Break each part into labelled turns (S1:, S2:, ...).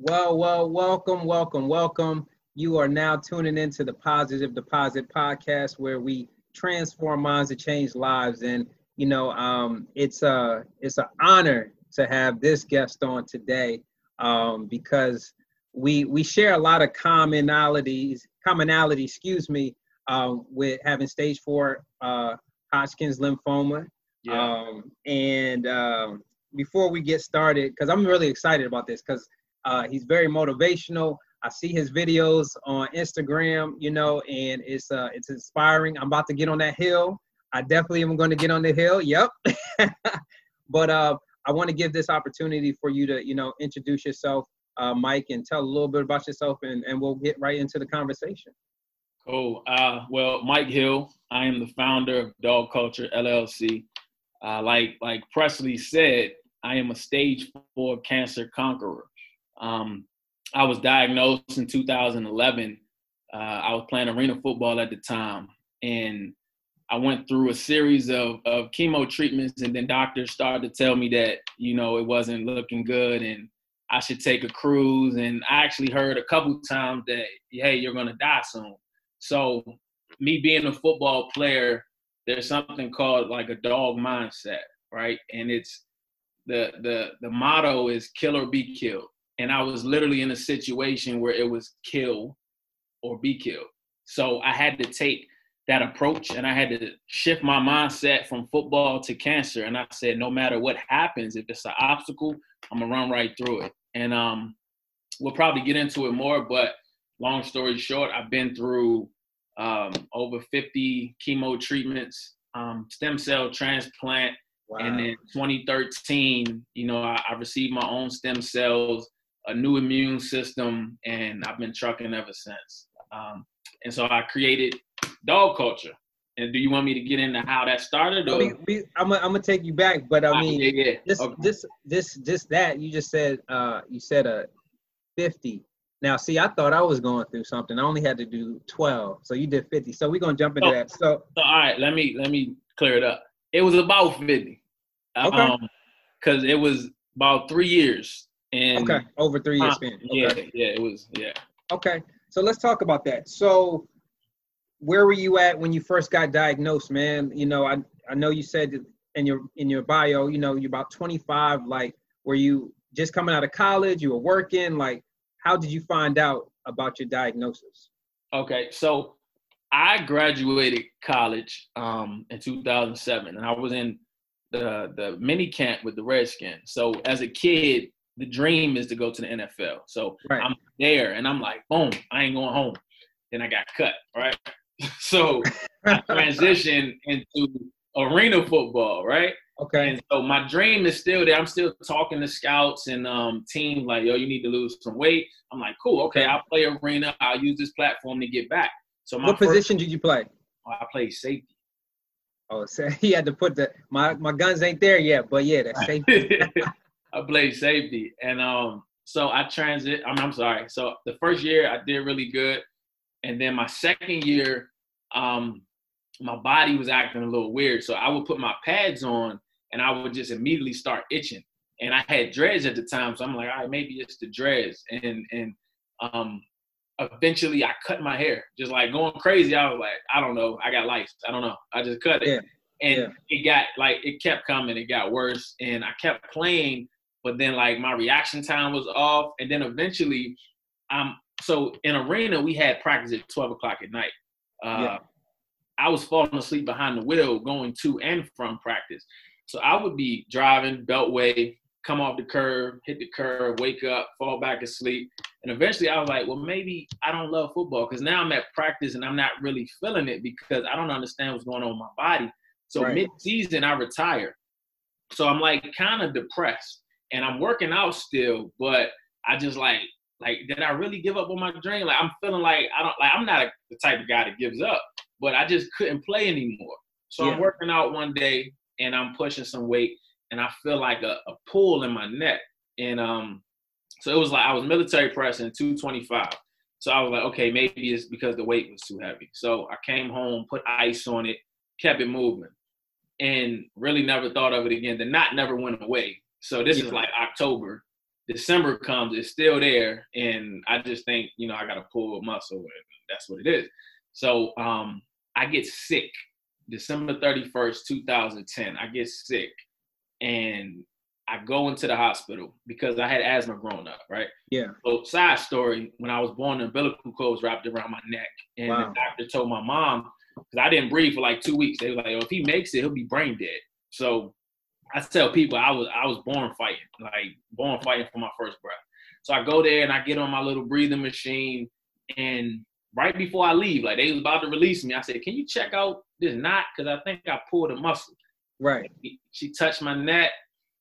S1: Well, well, welcome, welcome, welcome. You are now tuning into the Positive Deposit podcast, where we transform minds to change lives. And you know, um, it's a it's an honor to have this guest on today um, because we we share a lot of commonalities, commonality, excuse me, um, with having stage four uh, Hodgkin's lymphoma. Yeah. Um, and um, before we get started, because I'm really excited about this, because uh, he's very motivational. I see his videos on Instagram, you know, and it's uh, it's inspiring. I'm about to get on that hill. I definitely am going to get on the hill. Yep. but uh, I want to give this opportunity for you to, you know, introduce yourself, uh, Mike, and tell a little bit about yourself, and, and we'll get right into the conversation.
S2: Cool. Uh, well, Mike Hill. I am the founder of Dog Culture LLC. Uh, like like Presley said, I am a stage four cancer conqueror. Um, I was diagnosed in 2011. Uh, I was playing arena football at the time, and I went through a series of, of chemo treatments, and then doctors started to tell me that you know it wasn't looking good, and I should take a cruise. And I actually heard a couple times that hey, you're gonna die soon. So me being a football player, there's something called like a dog mindset, right? And it's the the the motto is kill or be killed and I was literally in a situation where it was kill or be killed. So I had to take that approach and I had to shift my mindset from football to cancer. And I said, no matter what happens, if it's an obstacle, I'm gonna run right through it. And um, we'll probably get into it more, but long story short, I've been through um, over 50 chemo treatments, um, stem cell transplant, wow. and then 2013, you know, I, I received my own stem cells a new immune system, and I've been trucking ever since. Um, and so I created dog culture. And do you want me to get into how that started? Or? I
S1: mean, we, I'm gonna take you back, but I mean, yeah, yeah. this, okay. this, this, this, that you just said. Uh, you said a 50. Now, see, I thought I was going through something. I only had to do 12, so you did 50. So we're gonna jump into that. So,
S2: so, all right, let me let me clear it up. It was about 50. Okay. Um, because it was about three years and
S1: okay, over three years span.
S2: Okay. Yeah, yeah, it was. Yeah.
S1: Okay, so let's talk about that. So, where were you at when you first got diagnosed, man? You know, I I know you said in your in your bio, you know, you're about 25. Like, were you just coming out of college? You were working. Like, how did you find out about your diagnosis?
S2: Okay, so I graduated college um, in 2007, and I was in the the mini camp with the Redskins. So as a kid, the dream is to go to the NFL. So right. I'm there and I'm like, boom, I ain't going home. Then I got cut, right? so I transitioned into arena football, right?
S1: Okay.
S2: And so my dream is still there. I'm still talking to scouts and um, teams like, yo, you need to lose some weight. I'm like, cool, okay, I'll play arena. I'll use this platform to get back.
S1: So what first, position did you play?
S2: Oh, I played safety.
S1: Oh, so he had to put the my my guns ain't there yet, but yeah, that's safety.
S2: I played safety, and um, so I transit. I'm, I'm sorry. So the first year I did really good, and then my second year, um, my body was acting a little weird. So I would put my pads on, and I would just immediately start itching. And I had dreads at the time, so I'm like, all right, maybe it's the dreads. And and um, eventually I cut my hair, just like going crazy. I was like, I don't know, I got lice. I don't know. I just cut it. Yeah. And yeah. it got like it kept coming, it got worse. And I kept playing but then like my reaction time was off, and then eventually, um, so in arena we had practice at twelve o'clock at night. Uh, yeah. I was falling asleep behind the wheel going to and from practice. So I would be driving Beltway, come off the curb, hit the curb, wake up, fall back asleep. And eventually I was like, well, maybe I don't love football because now I'm at practice and I'm not really feeling it because I don't understand what's going on with my body. So right. mid-season I retire. So I'm like kind of depressed and I'm working out still, but I just like like did I really give up on my dream? Like I'm feeling like I don't like I'm not a, the type of guy that gives up, but I just couldn't play anymore. So yeah. I'm working out one day and I'm pushing some weight and I feel like a, a pull in my neck. And um so it was like I was military pressing 225. So I was like, okay, maybe it's because the weight was too heavy. So I came home, put ice on it, kept it moving, and really never thought of it again. The knot never went away. So this yeah. is like October. December comes, it's still there, and I just think you know I got to pull a muscle, and that's what it is. So um, I get sick December 31st, 2010. I get sick, and I go into the hospital because I had asthma growing up, right?
S1: Yeah.
S2: So side story, when I was born, the umbilical cord was wrapped around my neck, and wow. the doctor told my mom because I didn't breathe for like two weeks. They were like, "Oh, if he makes it, he'll be brain dead." So I tell people I was I was born fighting, like born fighting for my first breath. So I go there and I get on my little breathing machine, and right before I leave, like they was about to release me, I said, "Can you check out this knot? Because I think I pulled a muscle."
S1: Right.
S2: She touched my neck,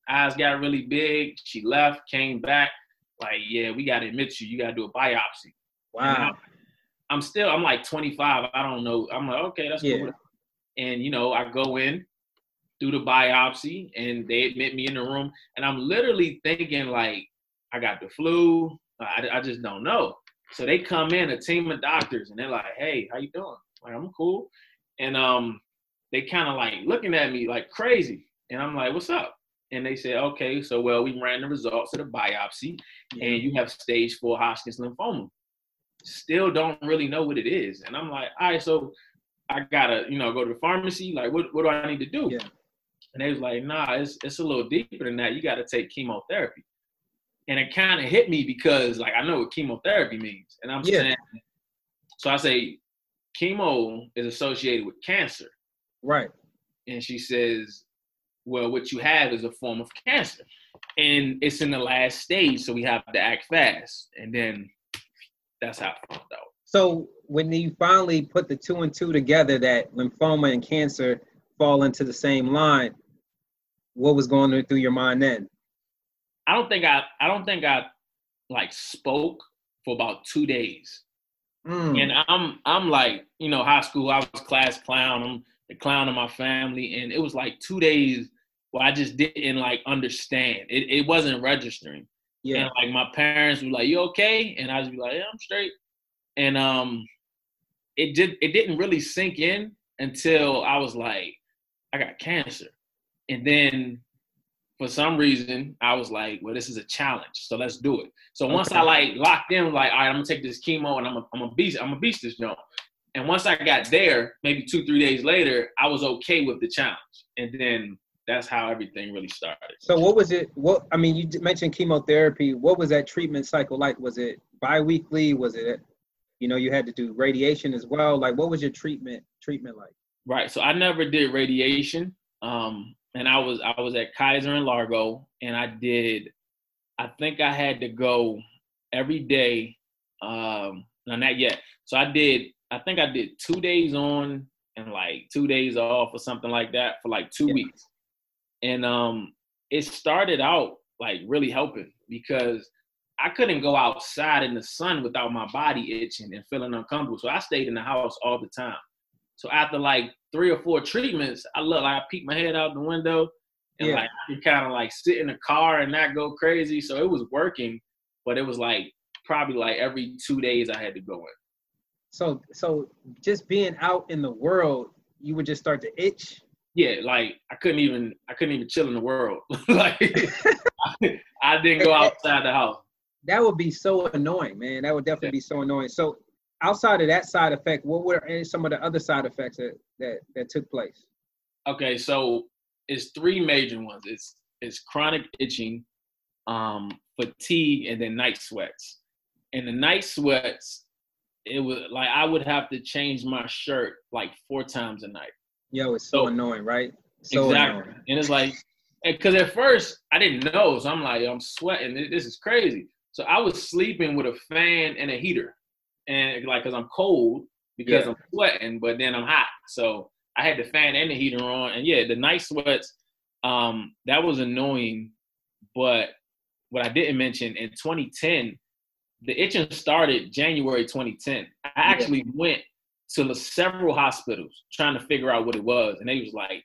S2: eyes got really big. She left, came back, like, "Yeah, we got to admit you. You got to do a biopsy."
S1: Wow.
S2: I'm still, I'm like 25. I don't know. I'm like, okay, that's yeah. cool. And you know, I go in, do the biopsy, and they admit me in the room, and I'm literally thinking like, I got the flu. I, I just don't know. So they come in, a team of doctors, and they're like, "Hey, how you doing?" Like, I'm cool. And um, they kind of like looking at me like crazy, and I'm like, "What's up?" And they said, "Okay, so well, we ran the results of the biopsy, and you have stage four Hodgkin's lymphoma." still don't really know what it is. And I'm like, all right, so I gotta, you know, go to the pharmacy. Like, what, what do I need to do?
S1: Yeah.
S2: And they was like, nah, it's it's a little deeper than that. You gotta take chemotherapy. And it kind of hit me because like I know what chemotherapy means. And I'm yeah. saying, so I say, chemo is associated with cancer.
S1: Right.
S2: And she says, well, what you have is a form of cancer. And it's in the last stage, so we have to act fast. And then that's how I found out.
S1: So when you finally put the two and two together, that lymphoma and cancer fall into the same line, what was going through your mind then?
S2: I don't think I I don't think I like spoke for about two days. Mm. And I'm I'm like, you know, high school, I was class clown, I'm the clown of my family, and it was like two days where I just didn't like understand. It it wasn't registering. Yeah. And like my parents were like, "You okay?" And I was be like, "Yeah, I'm straight." And um, it did. It didn't really sink in until I was like, "I got cancer," and then for some reason I was like, "Well, this is a challenge, so let's do it." So okay. once I like locked in, like, "All right, I'm gonna take this chemo and I'm a, I'm a beast. I'm a beast this joint." And once I got there, maybe two three days later, I was okay with the challenge, and then that's how everything really started.
S1: So what was it? What I mean, you mentioned chemotherapy. What was that treatment cycle like? Was it biweekly? Was it, you know, you had to do radiation as well? Like, what was your treatment treatment like?
S2: Right. So I never did radiation. Um, and I was I was at Kaiser and Largo, and I did. I think I had to go every day. Um, no, not yet. So I did. I think I did two days on and like two days off or something like that for like two yeah. weeks and um, it started out like really helping because I couldn't go outside in the sun without my body itching and feeling uncomfortable. So I stayed in the house all the time. So after like three or four treatments, I look like I peek my head out the window and yeah. like I could kind of like sit in the car and not go crazy. So it was working, but it was like probably like every two days I had to go in.
S1: So so just being out in the world, you would just start to itch
S2: yeah, like I couldn't even I couldn't even chill in the world. like I, didn't go outside the house.
S1: That would be so annoying, man. That would definitely yeah. be so annoying. So outside of that side effect, what were some of the other side effects that that, that took place?
S2: Okay, so it's three major ones. It's it's chronic itching, um, fatigue, and then night sweats. And the night sweats, it was like I would have to change my shirt like four times a night.
S1: Yo, it's so, so annoying, right?
S2: So exactly. Annoying. And it's like, because at first I didn't know, so I'm like, I'm sweating. This is crazy. So I was sleeping with a fan and a heater, and like, cause I'm cold because yeah. I'm sweating, but then I'm hot. So I had the fan and the heater on, and yeah, the night sweats. Um, that was annoying. But what I didn't mention in 2010, the itching started January 2010. I actually yeah. went to several hospitals trying to figure out what it was, and they was like,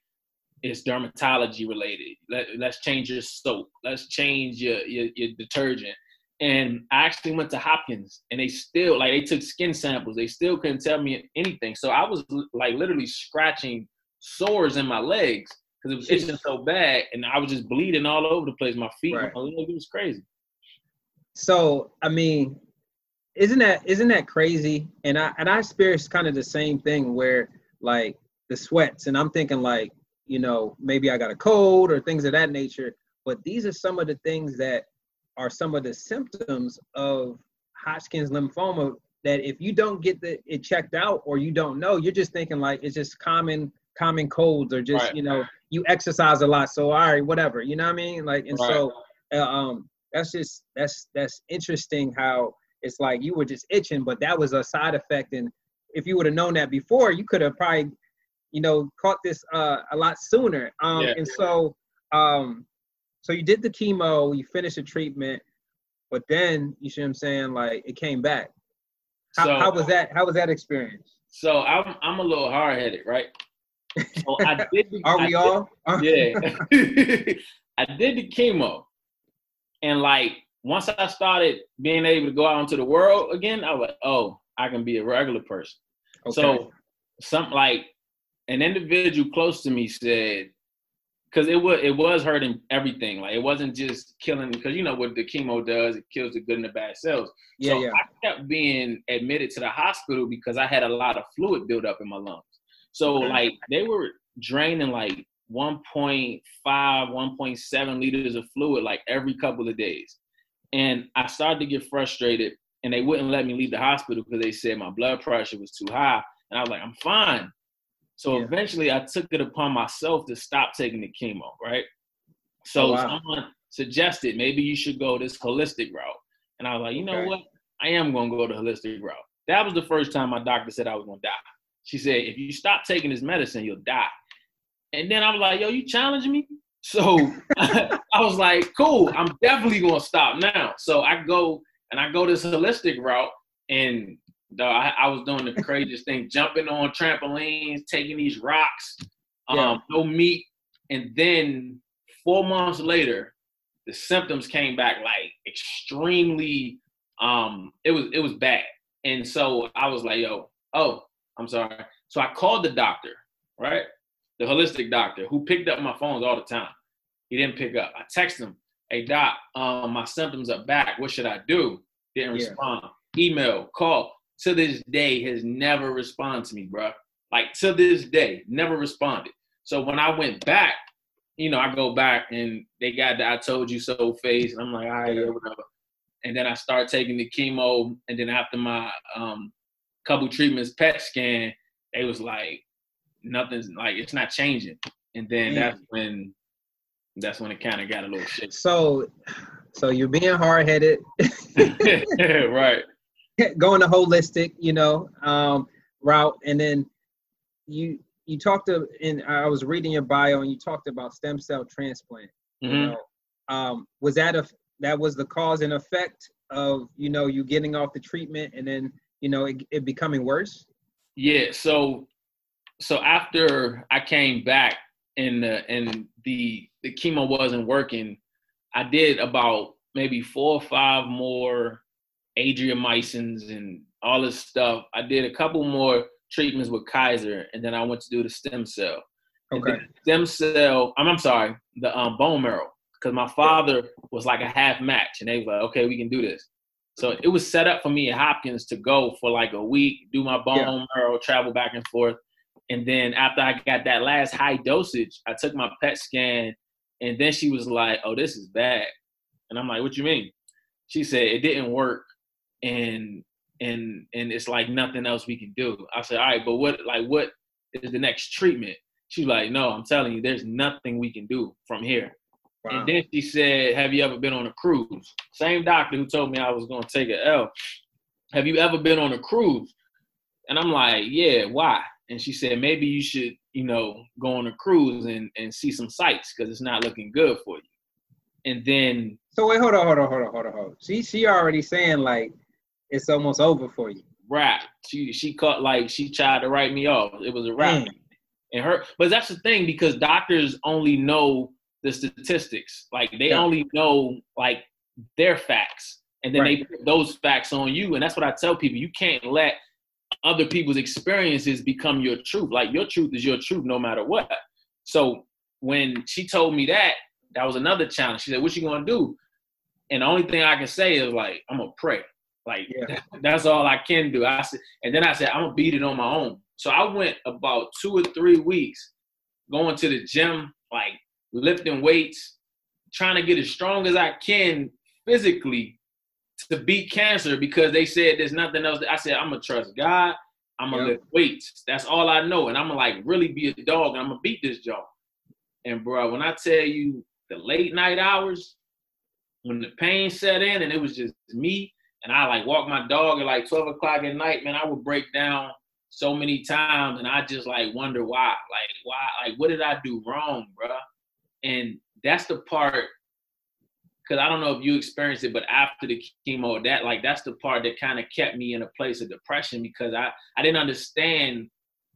S2: "It's dermatology related. Let, us change your soap. Let's change your, your your detergent." And I actually went to Hopkins, and they still like they took skin samples. They still couldn't tell me anything. So I was like literally scratching sores in my legs because it was itching so bad, and I was just bleeding all over the place. My feet, right. my legs, it was crazy.
S1: so I mean, isn't that isn't that crazy? And I and I experienced kind of the same thing where like the sweats, and I'm thinking like, you know, maybe I got a cold or things of that nature. But these are some of the things that are some of the symptoms of Hodgkin's lymphoma that if you don't get the, it checked out or you don't know, you're just thinking like it's just common common colds or just right. you know you exercise a lot, so all right, whatever, you know what I mean? Like and right. so uh, um that's just that's that's interesting how it's like you were just itching, but that was a side effect. And if you would have known that before, you could have probably you know caught this uh, a lot sooner. Um, yeah. And so um so you did the chemo, you finished the treatment, but then you see what I'm saying, like it came back. How, so, how was that? How was that experience?
S2: So I'm I'm a little hard headed, right? So I did.
S1: The, Are we
S2: I
S1: all?
S2: yeah. I did the chemo, and like once I started being able to go out into the world again, I was like, oh, I can be a regular person. Okay. So something like an individual close to me said, because it was it was hurting everything. Like it wasn't just killing because you know what the chemo does, it kills the good and the bad cells. Yeah, so yeah. I kept being admitted to the hospital because I had a lot of fluid build up in my lungs. So like they were draining like 1.5, 1.7 liters of fluid like every couple of days. And I started to get frustrated and they wouldn't let me leave the hospital because they said my blood pressure was too high. And I was like, I'm fine. So yeah. eventually I took it upon myself to stop taking the chemo, right? So oh, wow. someone suggested maybe you should go this holistic route. And I was like, you know what? I am going to go the holistic route. That was the first time my doctor said I was going to die. She said, if you stop taking this medicine, you'll die. And then I was like, yo, you challenging me? So I was like, cool, I'm definitely going to stop now. So I go and I go this holistic route and Though I, I, was doing the craziest thing, jumping on trampolines, taking these rocks, um, yeah. no meat, and then four months later, the symptoms came back like extremely. Um, it was it was bad, and so I was like, "Yo, oh, I'm sorry." So I called the doctor, right, the holistic doctor, who picked up my phones all the time. He didn't pick up. I texted him, "Hey doc, um, my symptoms are back. What should I do?" Didn't yeah. respond. Email, call to this day has never responded to me, bro. Like to this day, never responded. So when I went back, you know, I go back and they got the I told you so face, and I'm like, all right, yeah, whatever. And then I start taking the chemo, and then after my um couple treatments, PET scan, they was like, nothing's like it's not changing. And then that's when that's when it kind of got a little shit.
S1: So, so you're being hard headed,
S2: right?
S1: going the holistic, you know, um, route, and then you you talked to and I was reading your bio and you talked about stem cell transplant. Mm-hmm. You know, um, was that a that was the cause and effect of you know you getting off the treatment and then you know it, it becoming worse?
S2: Yeah. So so after I came back and the and the the chemo wasn't working, I did about maybe four or five more adriamycins and all this stuff. I did a couple more treatments with Kaiser, and then I went to do the stem cell.
S1: Okay.
S2: Stem cell. I'm, I'm sorry, the um, bone marrow, because my father was like a half match, and they were like, okay, we can do this. So it was set up for me at Hopkins to go for like a week, do my bone yeah. marrow, travel back and forth. And then after I got that last high dosage, I took my PET scan, and then she was like, "Oh, this is bad," and I'm like, "What you mean?" She said it didn't work and and and it's like nothing else we can do. I said, all right, but what like what is the next treatment? She's like, no, I'm telling you, there's nothing we can do from here. Wow. And then she said, have you ever been on a cruise? Same doctor who told me I was gonna take an L. Have you ever been on a cruise? And I'm like, yeah, why? And she said, maybe you should, you know, go on a cruise and, and see some sights because it's not looking good for you. And then
S1: So wait, hold on, hold on, hold on, hold on, hold on. She she already saying like it's almost over for you.
S2: Right. She she cut like she tried to write me off. It was a wrap. Mm. And her but that's the thing because doctors only know the statistics. Like they yeah. only know like their facts. And then right. they put those facts on you. And that's what I tell people. You can't let other people's experiences become your truth. Like your truth is your truth no matter what. So when she told me that, that was another challenge. She said, What you gonna do? And the only thing I can say is like, I'm gonna pray. Like
S1: Yeah.
S2: that's all I can do. I said, and then I said, I'm gonna beat it on my own. So I went about two or three weeks going to the gym, like lifting weights, trying to get as strong as I can physically to beat cancer because they said there's nothing else. I said, I'm gonna trust God. I'm gonna
S1: Yep.
S2: lift weights. That's all I know. And I'm gonna like really be a dog and I'm gonna beat this job. And bro, when I tell you the late night hours, when the pain set in and it was just me, and I like walk my dog at like 12 o'clock at night, man, I would break down so many times and I just like wonder why. Like, why, like, what did I do wrong, bro? And that's the part, because I don't know if you experienced it, but after the chemo, that like that's the part that kind of kept me in a place of depression because I, I didn't understand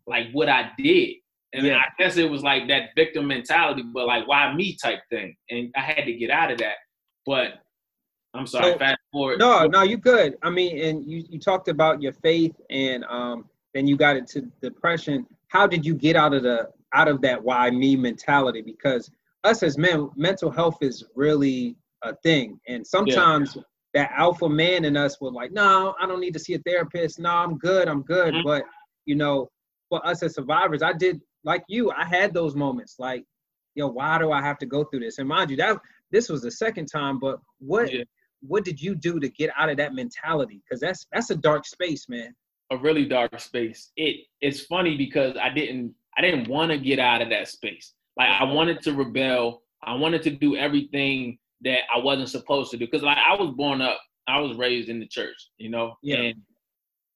S2: like what I did. And
S1: Yeah.
S2: I guess it was like that victim mentality, but like why me type thing. And I had to get out of that. But I'm sorry,
S1: So-
S2: fast forward.
S1: No, no, you good. I mean, and you you talked about your faith, and um, then you got into depression. How did you get out of the out of that why me mentality? Because us as men, mental health is really a thing, and sometimes that alpha man in us will like, no, I don't need to see a therapist. No, I'm good. I'm good.
S2: Mhm.
S1: But you know, for us as survivors, I did like you. I had those moments, like, yo, why do I have to go through this? And mind you, that this was the second time. But what
S2: Yeah.
S1: What did you do to get out of that mentality? Because that's that's a dark space, man.
S2: a really dark space. It it's funny because I didn't I didn't want to get out of that space. Like I wanted to rebel. I wanted to do everything that I wasn't supposed to do. Because like I was born up, I was raised in the church, you know?
S1: Yeah.
S2: And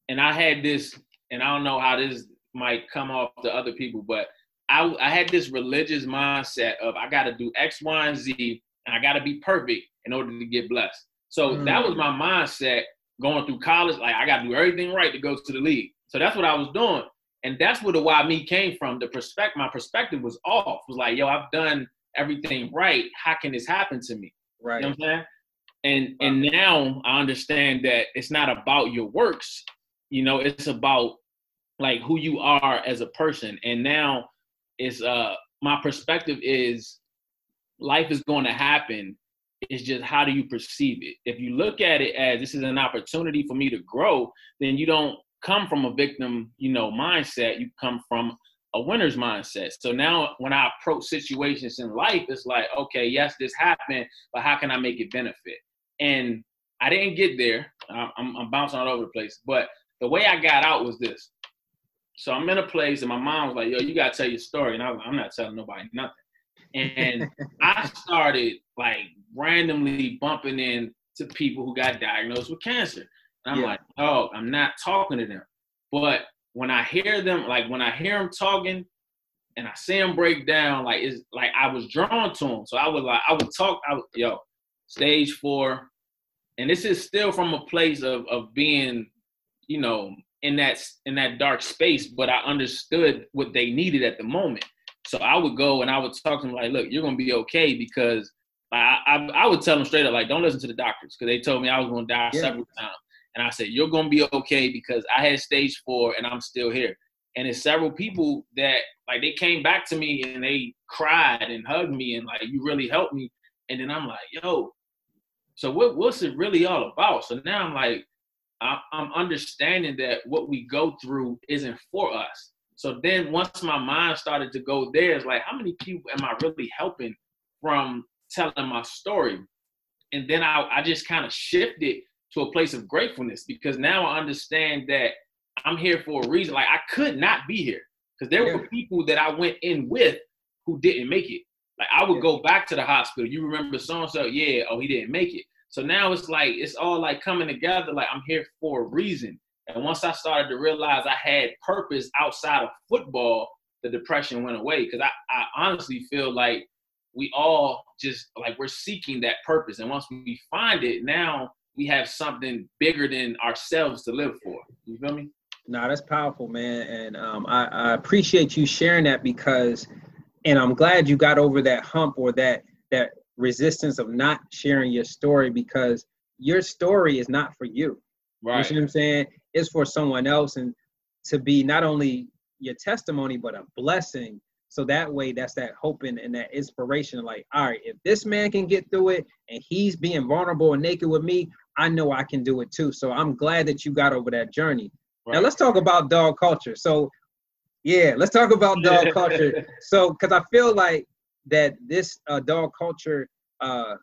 S2: and I had this, and I don't know how this might come off to other people, but I I had this religious mindset of I gotta do X, Y, and Z, and I gotta be perfect in order to get blessed. So that was my mindset going through college. Like I got to do everything right to go to the league. So that's what I was doing, and that's where the why me came from. The perspective, my perspective was off. It was like, yo, I've done everything right. How can this happen to me?
S1: Right.
S2: You know what I'm saying? And and now I understand that it's not about your works. You know, it's about like who you are as a person. And now it's uh my perspective is life is going to happen. It's just how do you perceive it? If you look at it as this is an opportunity for me to grow, then you don't come from a victim, you know, mindset. You come from a winner's mindset. So now when I approach situations in life, it's like, okay, yes, this happened, but how can I make it benefit? And I didn't get there. I'm, I'm bouncing all over the place. But the way I got out was this. So I'm in a place, and my mom was like, "Yo, you gotta tell your story," and I was like, "I'm not telling nobody nothing." And I started like randomly bumping into people who got diagnosed with cancer. And I'm
S1: Yeah.
S2: like, "Oh, I'm not talking to them." But when I hear them, like when I hear them talking, and I see them break down, like it's like I was drawn to them. So I would like I would talk. I would, yo, stage four, and this is still from a place of of being, you know, in that in that dark space. But I understood what they needed at the moment. So I would go and I would talk to them like, look, you're gonna be okay because I I, I would tell them straight up like, don't listen to the doctors because they told me I was gonna die
S1: Yeah.
S2: several times. And I said, you're gonna be okay because I had stage four and I'm still here. And it's several people that like they came back to me and they cried and hugged me and like you really helped me. And then I'm like, yo, so what what's it really all about? So now I'm like, I, I'm understanding that what we go through isn't for us. So then once my mind started to go there, it's like, how many people am I really helping from telling my story? And then I, I just kind of shifted to a place of gratefulness because now I understand that I'm here for a reason. Like I could not be here because there
S1: Yeah.
S2: were people that I went in with who didn't make it. Like I would go back to the hospital. You remember so and so? Yeah. Oh, he didn't make it. So now it's like it's all like coming together. Like I'm here for a reason. And once I started to realize I had purpose outside of football, the depression went away. Because I, I honestly feel like we all just like we're seeking that purpose. And once we find it, now we have something bigger than ourselves to live for. You feel me?
S1: No, that's powerful, man. And um, I, I appreciate you sharing that because, and I'm glad you got over that hump or that that resistance of not sharing your story because your story is not for you.
S2: Right.
S1: You see what I'm saying? It's for someone else and to be not only your testimony, but a blessing So that way, that's that hoping and that inspiration. Like, all right, if this man can get through it and he's being vulnerable and naked with me, I know I can do it too. So I'm glad that you got over that journey. Right. Now let's talk about dog culture. So, yeah, let's talk about dog culture. So, because I feel like that this uh, dog culture uh,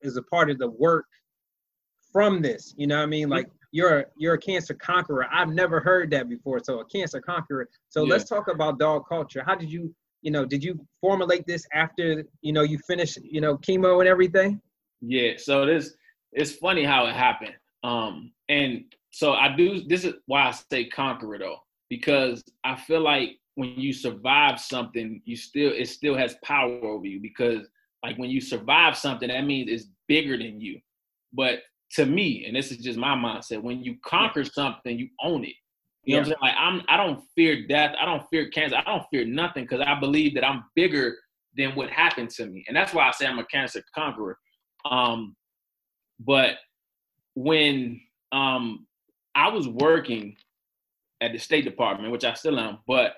S1: is a part of the work from this. You know what I mean? Like you're a, you're a cancer conqueror. I've never heard that before. So a cancer conqueror. So yeah. let's talk about dog culture. How did you you know did you formulate this after you know you finished you know chemo and everything?
S2: Yeah. So this it's funny how it happened. Um, and so I do. This is why I say conqueror though, because I feel like when you survive something, you still it still has power over you because like when you survive something, that means it's bigger than you. But to me, and this is just my mindset, when you conquer something, you own it. You know what I'm saying? Like I'm I don't fear death, I don't fear cancer, I don't fear nothing because I believe that I'm bigger than what happened to me. And that's why I say I'm a cancer conqueror. Um, but when um I was working at the State Department, which I still am, but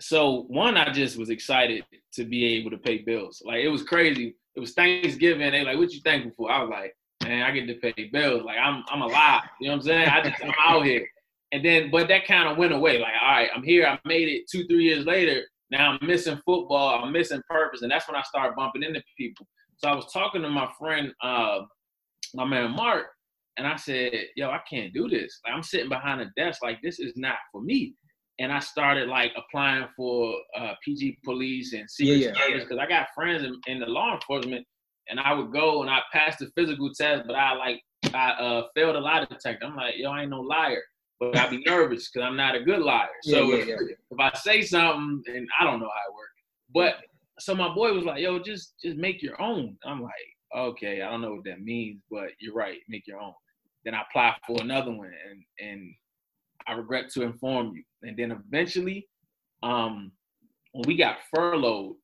S2: so one, I just was excited to be able to pay bills. Like it was crazy. It was Thanksgiving. They like, what you thankful for? I was like, I get to pay bills. Like I'm I'm alive. You know what I'm saying? I just I'm out here. And then but that kind of went away. Like, all right, I'm here, I made it two, three years later. Now I'm missing football, I'm missing purpose. And that's when I started bumping into people. So I was talking to my friend, uh, my man Mark, and I said, yo, I can't do this. Like I'm sitting behind a desk, like this is not for me. And I started like applying for uh, PG police and secret yeah, yeah. service because I got friends in, in the law enforcement and I would go and I passed the physical test, but I like I uh, failed a lie detector. I'm like, yo, I ain't no liar, but I be nervous because I'm not a good liar. So yeah, yeah, yeah. If, if, I say something, and I don't know how it works, but so my boy was like, yo, just just make your own. I'm like, okay, I don't know what that means, but you're right, make your own. Then I apply for another one, and and I regret to inform you. And then eventually, um, when we got furloughed,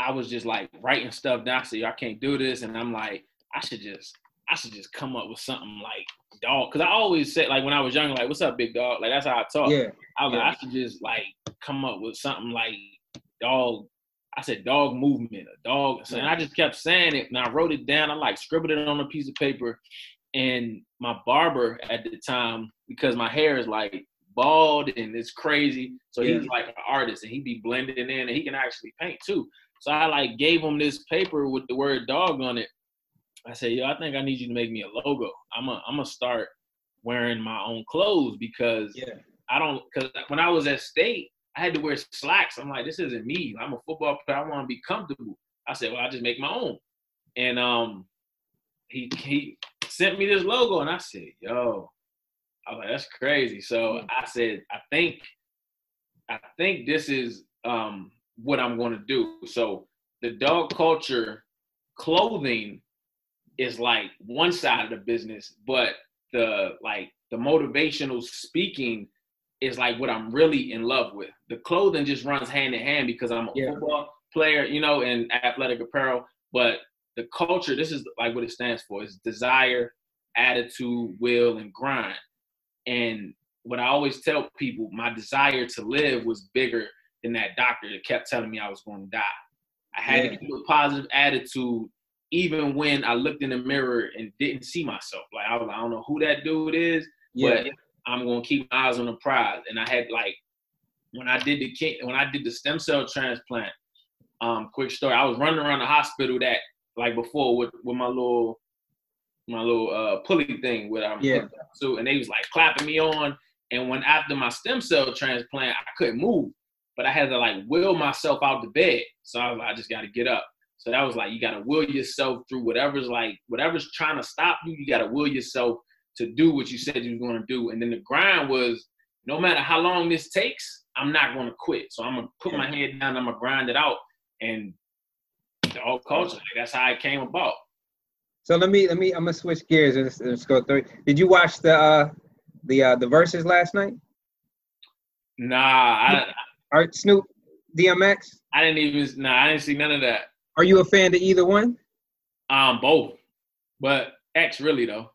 S2: I was just like writing stuff down. I said, I can't do this. And I'm like, I should just, I should just come up with something like dog. Cause I always said, like when I was young, like, what's up, big dog? Like that's how I talk.
S1: Yeah.
S2: I was
S1: yeah.
S2: like, I should just like come up with something like dog. I said dog movement, a dog. And I just kept saying it. And I wrote it down. I like scribbled it on a piece of paper. And my barber at the time, because my hair is like bald and it's crazy. So yeah. he's like an artist and he'd be blending in and he can actually paint too. So I like gave him this paper with the word dog on it. I said, yo, I think I need you to make me a logo. I'm a, I'm gonna start wearing my own clothes because
S1: yeah.
S2: I don't because when I was at state, I had to wear slacks. I'm like, this isn't me. I'm a football player. I want to be comfortable. I said, well, I just make my own. And um, he he sent me this logo, and I said, yo, I was like, that's crazy. So I said, I think, I think this is um what I'm going to do. So the dog culture clothing is like one side of the business, but the like the motivational speaking is like what I'm really in love with. The clothing just runs hand in hand because I'm a yeah. football player, you know, and athletic apparel. But the culture, this is like what it stands for: is desire, attitude, will, and grind. And what I always tell people, my desire to live was bigger than that doctor that kept telling me I was going to die. I had yeah. to keep a positive attitude even when I looked in the mirror and didn't see myself. Like I was like, I don't know who that dude is, yeah. but I'm gonna keep my eyes on the prize. And I had like when I did the when I did the stem cell transplant. Um, quick story. I was running around the hospital that like before with with my little my little uh pulley thing with um
S1: yeah.
S2: so and they was like clapping me on. And when after my stem cell transplant, I couldn't move but I had to like will myself out the bed. So I was like, I just got to get up. So that was like, you got to will yourself through whatever's like, whatever's trying to stop you, you got to will yourself to do what you said you were going to do. And then the grind was, no matter how long this takes, I'm not going to quit. So I'm going to put my head down, I'm going to grind it out. And the whole culture, like, that's how it came about.
S1: So let me, let me, I'm going to switch gears and let's, let's go through. Did you watch the, uh, the, uh, the Verzuz last night?
S2: Nah, I,
S1: Art Snoop, DMX?
S2: I didn't even. Nah, I didn't see none of that.
S1: Are you a fan of either one?
S2: Um, both, but X really though.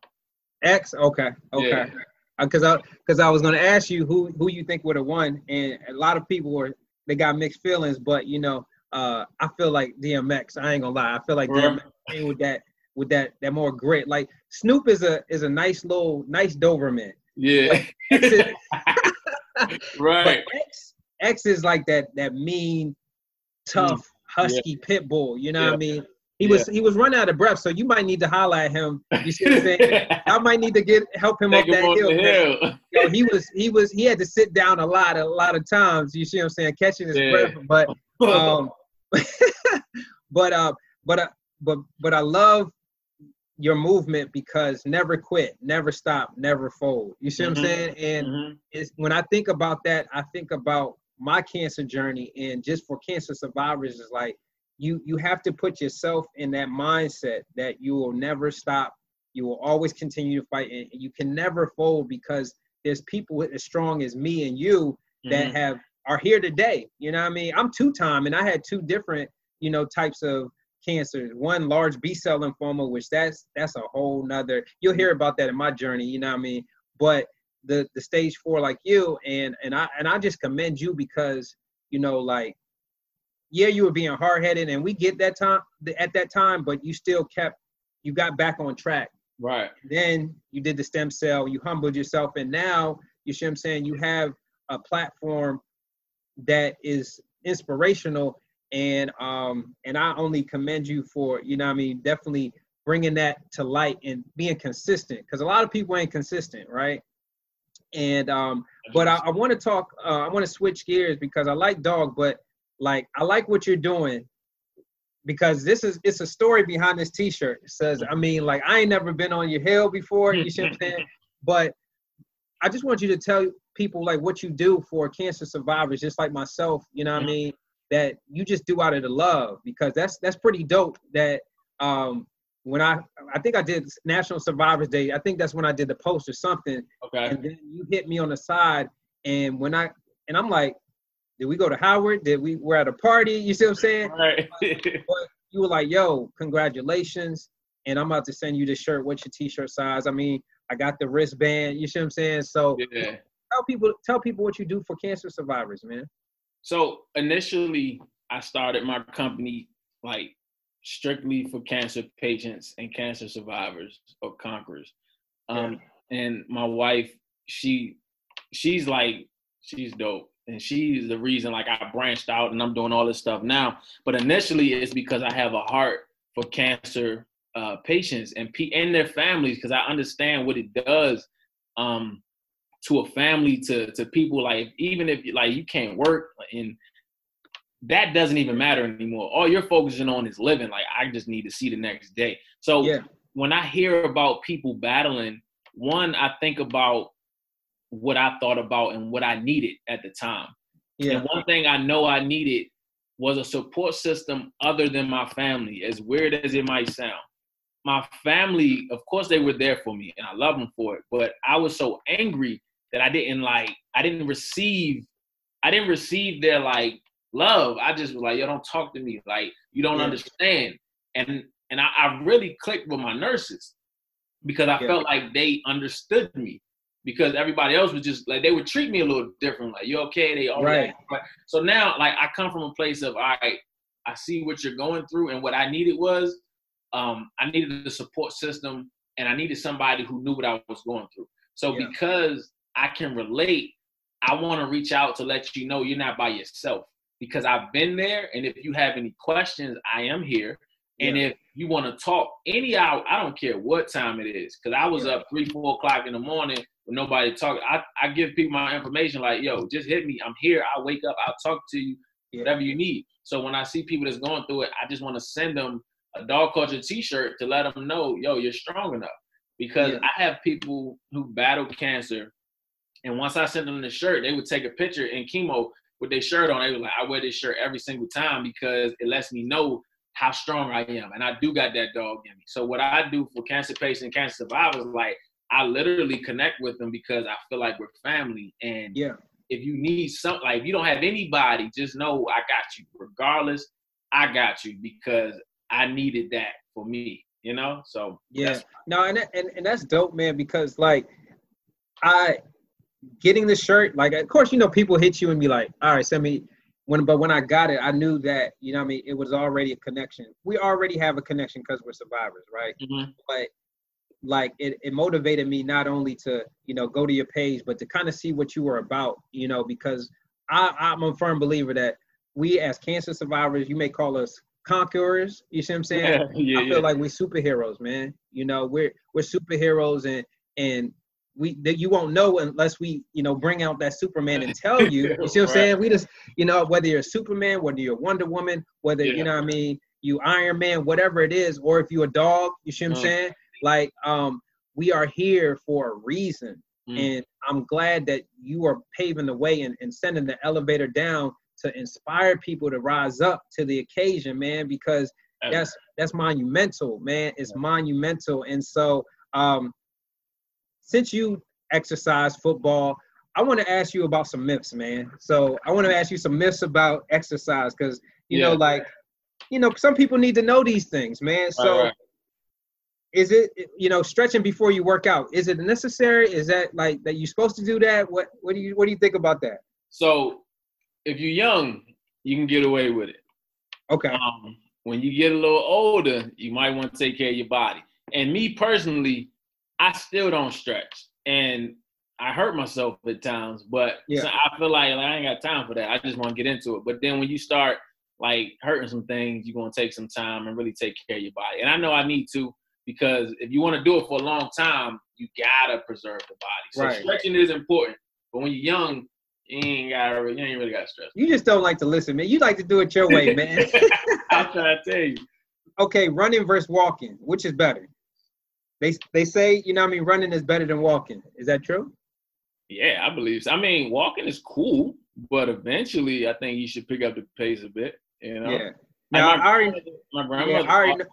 S1: X, okay, okay. Because yeah. I because I was going to ask you who who you think would have won, and a lot of people were they got mixed feelings, but you know, uh, I feel like DMX. I ain't gonna lie. I feel like DMX came with that with that that more grit. Like Snoop is a is a nice little nice Doberman.
S2: Yeah. right.
S1: X, X is like that that mean, tough, mm. husky yeah. pit bull. You know yeah. what I mean? He yeah. was he was running out of breath, so you might need to highlight him. You see what I'm saying? I might need to get help him Take up that hill. hill. Yo, he was he was he had to sit down a lot a lot of times. You see what I'm saying? Catching his breath, but um, but uh, but uh, but but I love your movement because never quit, never stop, never fold. You see mm-hmm. what I'm mm-hmm. saying? And mm-hmm. it's, when I think about that, I think about my cancer journey and just for cancer survivors is like you you have to put yourself in that mindset that you will never stop. You will always continue to fight and you can never fold because there's people as strong as me and you that mm-hmm. have are here today. You know what i mean? I'm two time and i had two different you know types of cancers. One large b cell lymphoma which that's that's a whole nother you'll hear about that in my journey you know what i mean? But the the stage four like you and and i and i just commend you because you know like yeah, you were being hard headed, and we get that time at that time, but you still kept, you got back on track.
S2: Right.
S1: Then you did the stem cell, you humbled yourself, and now you see what I'm saying, you have a platform that is inspirational and um and I only commend you for you know I mean definitely bringing that to light and being consistent because a lot of people ain't consistent right and um but I, I want to talk uh, I want to switch gears because I like dog but like I like what you're doing because this is it's a story behind this t-shirt. It says, I mean, like I ain't never been on your hill before, you see what I'm saying? But I just want you to tell people like what you do for cancer survivors, just like myself, you know what I mean? That you just do out of the love because that's that's pretty dope that um when I I think I did National Survivors Day, I think that's when I did the post or something.
S2: Okay.
S1: And then you hit me on the side and when I and I'm like, did we go to Howard? Did we were at a party? You see what I'm saying?
S2: Right.
S1: but you were like, yo, congratulations. And I'm about to send you the shirt. What's your t-shirt size? I mean, I got the wristband. You see what I'm saying? So yeah. tell people tell people what you do for cancer survivors, man.
S2: So initially I started my company like strictly for cancer patients and cancer survivors or conquerors. Um, yeah. and my wife, she she's like she's dope and she's the reason like I branched out and I'm doing all this stuff now. But initially, it's because I have a heart for cancer uh, patients and p- and their families because I understand what it does um, to a family to to people like even if like you can't work and that doesn't even matter anymore. All you're focusing on is living. Like I just need to see the next day. So yeah. when I hear about people battling, one I think about what I thought about and what I needed at the time. Yeah. And one thing I know I needed was a support system other than my family, as weird as it might sound. My family, of course, they were there for me and I love them for it, but I was so angry that I didn't like, I didn't receive, I didn't receive their like love. I just was like, yo, don't talk to me. Like, you don't yeah. understand. And and I, I, really clicked with my nurses because I yeah. felt like they understood me because everybody else was just like they would treat me a little different. Like, you okay? They all right. right. So now, like, I come from a place of all right. I see what you're going through, and what I needed was, um, I needed a support system, and I needed somebody who knew what I was going through. So yeah. because I can relate, I want to reach out to let you know you're not by yourself because I've been there, and if you have any questions, I am here. And yeah. if you want to talk any hour, I don't care what time it is, because I was yeah. up three, four o'clock in the morning with nobody talking. I, I give people my information like, yo, just hit me. I'm here. I'll wake up. I'll talk to you, whatever you need. So when I see people that's going through it, I just want to send them a dog culture t-shirt to let them know, yo, you're strong enough. Because yeah. I have people who battle cancer, and once I send them the shirt, they would take a picture in chemo with their shirt on. They were like, I wear this shirt every single time because it lets me know how strong I am. And I do got that dog in me. So what I do for cancer patients and cancer survivors, like I literally connect with them because I feel like we're family. And
S1: yeah,
S2: if you need something, like if you don't have anybody, just know I got you. Regardless, I got you because I needed that for me. You know, so
S1: yeah, no, and, and and that's dope, man. Because like, I getting the shirt, like, of course, you know, people hit you and be like, all right, send me. when but when I got it, I knew that you know what I mean it was already a connection. We already have a connection because we're survivors, right?
S2: Mhm.
S1: But like it, it motivated me not only to you know go to your page, but to kind of see what you were about, you know, because I, I'm a firm believer that we as cancer survivors, you may call us conquerors. You see what I'm saying?
S2: Yeah, yeah,
S1: I
S2: yeah.
S1: feel like we're superheroes, man. You know, we're we're superheroes, and and we that you won't know unless we you know bring out that Superman and tell you. You see what I'm
S2: Right.
S1: saying? We just you know whether you're Superman, whether you're Wonder Woman, whether
S2: Yeah.
S1: you know what I mean, you Iron Man, whatever it is, or if you're a dog. You see what I'm
S2: Mm.
S1: saying? Like um, we are here for a reason,
S2: Mm.
S1: and I'm glad that you are paving the way and, and sending the elevator down to inspire people to rise up to the occasion, man. Because that's that's monumental, man. It's monumental. And so um since you exercise football, I want to ask you about some myths, man. So I want to ask you some myths about exercise because you know, like, you know, some people need to know these things, man. So
S2: right.
S1: is it you know stretching before you work out? Is it necessary? Is that like that you're supposed to do that? What what do you what do you think about that?
S2: So if you're young, you can get away with it.
S1: Okay.
S2: Um, when you get a little older, you might want to take care of your body. And me personally, I still don't stretch, and I hurt myself at times. But
S1: Yeah.
S2: so I feel like, like I ain't got time for that. I just want to get into it. But then when you start like hurting some things, you're gonna take some time and really take care of your body. And I know I need to because if you want to do it for a long time, you gotta preserve the body. So
S1: Right.
S2: stretching is important. But when you're young, you ain't gotta you ain't really gotta stretch.
S1: You just don't like to listen, man. You like to do it your way, man.
S2: I'm trying to tell you.
S1: okay, running versus walking, which is better? They they say, you know what I mean, running is better than walking. Is that true?
S2: Yeah, I believe so. I mean, walking is cool, but eventually I think you should pick up the pace a bit. You know?
S1: Yeah. Now
S2: my,
S1: I already
S2: my
S1: yeah,
S2: grandmother.
S1: I already know,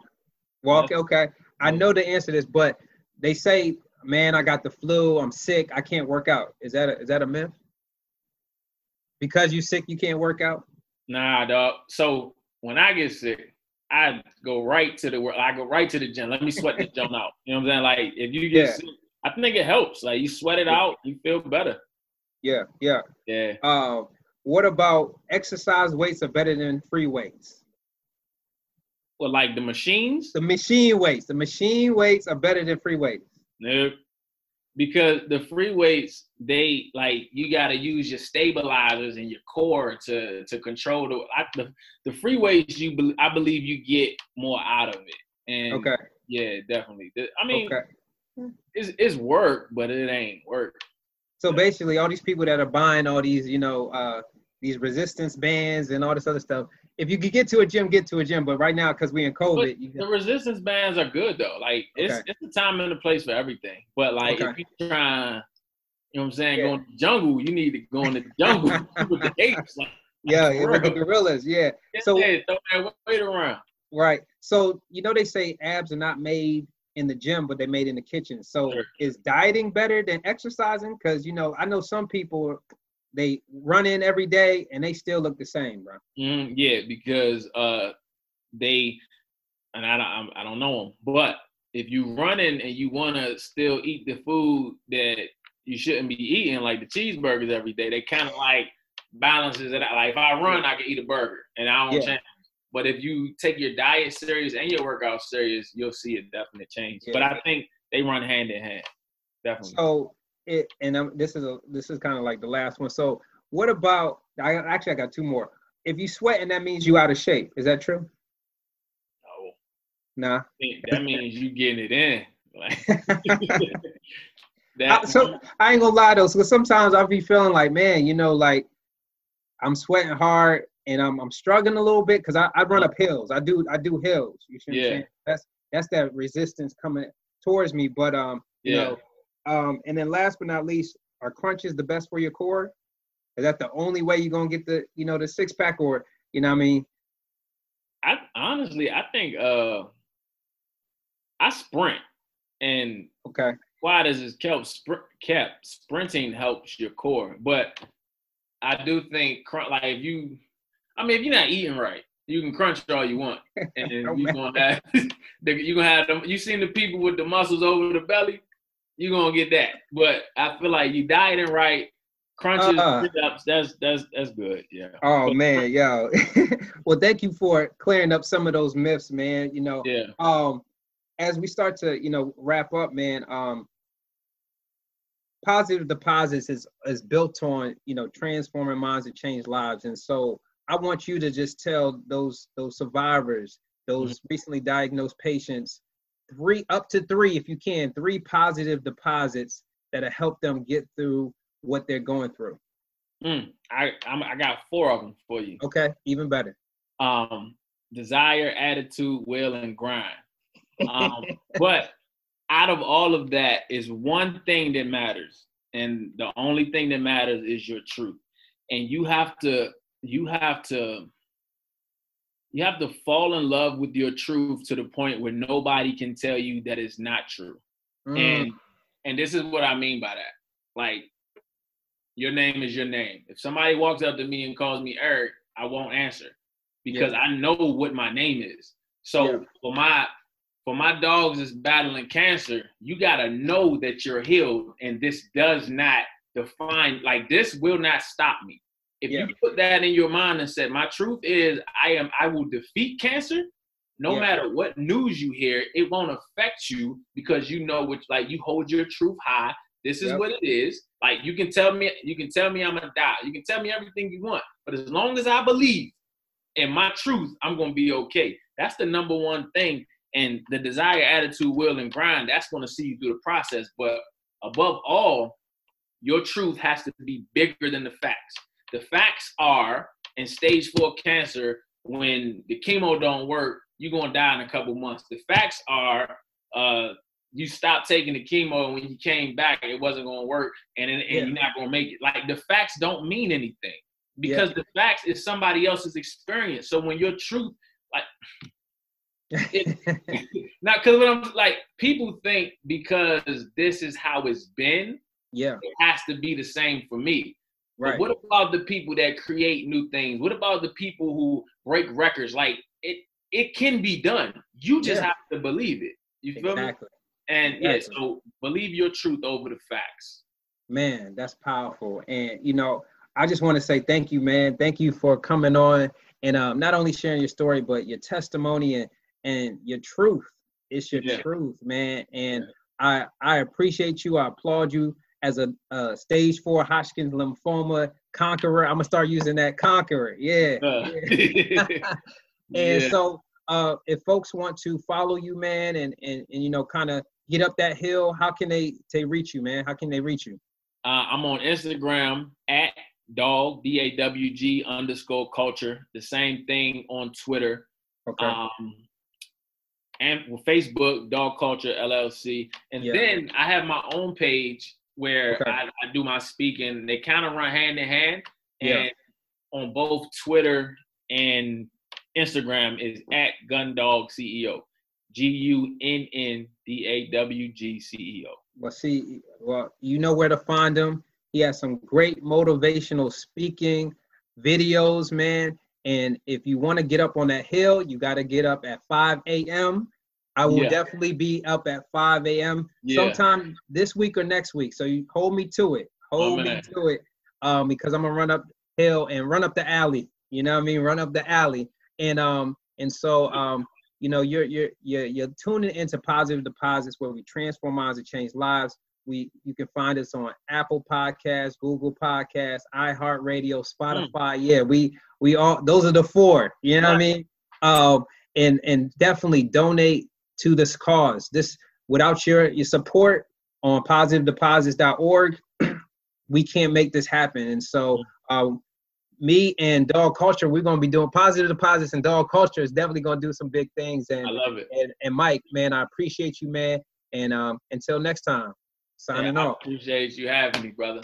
S1: walk, okay. I know the answer to this, but they say, man, I got the flu, I'm sick, I can't work out. Is that a, is that a myth? Because you sick, you can't work out?
S2: Nah, dog. So when I get sick, I go right to the work. I go right to the gym. Let me sweat the gym out. You know what I'm saying? Like if you get
S1: Yeah.
S2: sick, I think it helps. Like you sweat it
S1: Yeah.
S2: out, you feel better.
S1: Yeah, yeah.
S2: Yeah.
S1: Uh, what about exercise weights are better than free weights?
S2: Well, like the machines,
S1: The machine weights, the machine weights are better than free weights.
S2: Nope. Because the free weights, they like you got to use your stabilizers and your core to to control the I, the, the free weights. You bel I believe you get more out of it. And
S1: Okay,
S2: yeah, definitely. I mean,
S1: okay.
S2: it's it's work, but it ain't work.
S1: So basically, all these people that are buying all these, you know, uh, these resistance bands and all this other stuff. If you could get to a gym, get to a gym. But right now, because we in COVID,
S2: The resistance bands are good though. Like it's
S1: Okay.
S2: it's the time and the place for everything. But like if you're trying, you know what I'm saying,
S1: Yeah.
S2: go in the jungle, you need to go in the jungle with the apes. Like,
S1: yeah,
S2: for
S1: with the gorillas, yeah. So-
S2: yeah, throw that weight around.
S1: Right. So you know they say abs are not made in the gym, but they're made in the kitchen. So
S2: Sure.
S1: is dieting better than exercising? Because you know I know some people they run in every day and they still look the same, bro.
S2: Mm, yeah, because uh, they and I don't I'm- don't know them, but if you running and you want to still eat the food that you shouldn't be eating, like the cheeseburgers every day, they kind of like balances it out. Like if I run, I can eat a burger and I don't
S1: Yeah.
S2: change. But if you take your diet serious and your workout serious, you'll see a definite change. But I think they run hand in hand, definitely.
S1: So it and um, this is a this is kind of like the last one. So what about? I actually I got two more. If you sweating, that means you out of shape. Is that true?
S2: No.
S1: Nah.
S2: that means you getting it in. Like,
S1: I-
S2: that,
S1: so I ain't gonna lie though. So sometimes I'll be feeling like, man, you know, like I'm sweating hard and I'm I'm struggling a little bit because I, I run up hills. I do I do hills. You see
S2: Yeah.
S1: That's that's that resistance coming towards me. But um, you
S2: Yeah.
S1: know, um, and then last but not least, are crunches the best for your core? Is that the only way you're gonna get the you know the six pack or you know what I mean?
S2: I honestly, I think uh, I sprint, and
S1: Okay.
S2: why does this kept spr- kept sprinting helps your core, but I do think crunch like if you, I mean, if you're not eating right, you can crunch all you want, and
S1: Oh,
S2: you
S1: man.
S2: gonna have you gonna have them. You seen the people with the muscles over the belly, you gonna get that. But I feel like you dieting right, crunches, uh, ups, that's that's that's good. Yeah.
S1: Oh man, yo. well, thank you for clearing up some of those myths, man. You know.
S2: Yeah.
S1: Um, as we start to you know wrap up, man. Um, positive deposits is is built on you know transforming minds and change lives, and so I want you to just tell those those survivors, those mm-hmm. recently diagnosed patients, three up to three if you can, three positive deposits that'll help them get through what they're going through.
S2: Mm, I I'm, I got four of them for you.
S1: Okay, even better.
S2: Um, desire, attitude, will, and grind. Um, but out of all of that is one thing that matters, and the only thing that matters is your truth. And you have to you have to you have to fall in love with your truth to the point where nobody can tell you that it's not true. Mm. And and this is what I mean by that. Like your name is your name. If somebody walks up to me and calls me Eric, I won't answer because yeah. I know what my name is. So yeah. for my for my dogs is battling cancer, you gotta know that you're healed, and this does not define like this will not stop me. If yeah. you put that in your mind and said, "My truth is, I am, I will defeat cancer," no yeah. matter what news you hear, it won't affect you because you know which, like, you hold your truth high. This is yep. what it is. Like, you can tell me, you can tell me I'm gonna die. You can tell me everything you want, but as long as I believe in my truth, I'm gonna be okay. That's the number one thing and the desire, attitude, will, and grind, that's going to see you through the process. But above all, your truth has to be bigger than the facts. The facts are in stage four cancer, when the chemo don't work, you're gonna die in a couple months. The facts are uh, you stopped taking the chemo and when you came back, it wasn't gonna work, and, and yeah. you're not gonna make it. Like the facts don't mean anything because yeah. the facts is somebody else's experience. So when your truth, like not because what I'm like, people think because this is how it's been,
S1: yeah,
S2: it has to be the same for me.
S1: Right. But
S2: what about the people that create new things? What about the people who break records? Like it, it can be done. You just yeah. have to believe it. You feel exactly. me? And exactly. yeah, so believe your truth over the facts.
S1: Man, that's powerful. And you know, I just want to say thank you, man. Thank you for coming on and um, not only sharing your story, but your testimony and and your truth. It's your yeah. truth, man. And I I appreciate you. I applaud you as a, a stage four Hodgkin's lymphoma conqueror. I'm gonna start using that conqueror. Yeah. Uh. yeah. and yeah. so uh, if folks want to follow you, man, and and, and you know, kind of get up that hill, how can they they reach you, man? How can they reach you?
S2: Uh, I'm on Instagram at dog d a w g underscore culture. The same thing on Twitter.
S1: Okay. Um,
S2: and Facebook, Dawg Culture LLC. And yeah. then I have my own page where okay. I, I, do my speaking. They kind of run hand in hand. And yeah. on both Twitter and Instagram is at GunnDawg CEO. G U N N D A W G C E O.
S1: Well, see, well, you know where to find him. He has some great motivational speaking videos, man. And if you want to get up on that hill, you got to get up at 5 a.m. I will yeah. definitely be up at 5 a.m. Yeah. sometime this week or next week. So you hold me to it. Hold oh, me to it. Um, because I'm gonna run up hill and run up the alley. You know what I mean? Run up the alley. And um, and so um, you know, you're you're you're you're tuning into positive deposits where we transform minds and change lives. We you can find us on Apple Podcasts, Google Podcasts, iHeartRadio, Spotify. Mm. Yeah, we we all those are the four. You know right. what I mean? Um, and and definitely donate to this cause. This without your your support on positivedeposits.org, we can't make this happen. And so, uh, me and Dawg Culture, we're gonna be doing positive deposits, and Dawg Culture is definitely gonna do some big things. And
S2: I love it.
S1: And, and Mike, man, I appreciate you, man. And um, until next time, signing
S2: yeah,
S1: off.
S2: appreciate you having me, brother.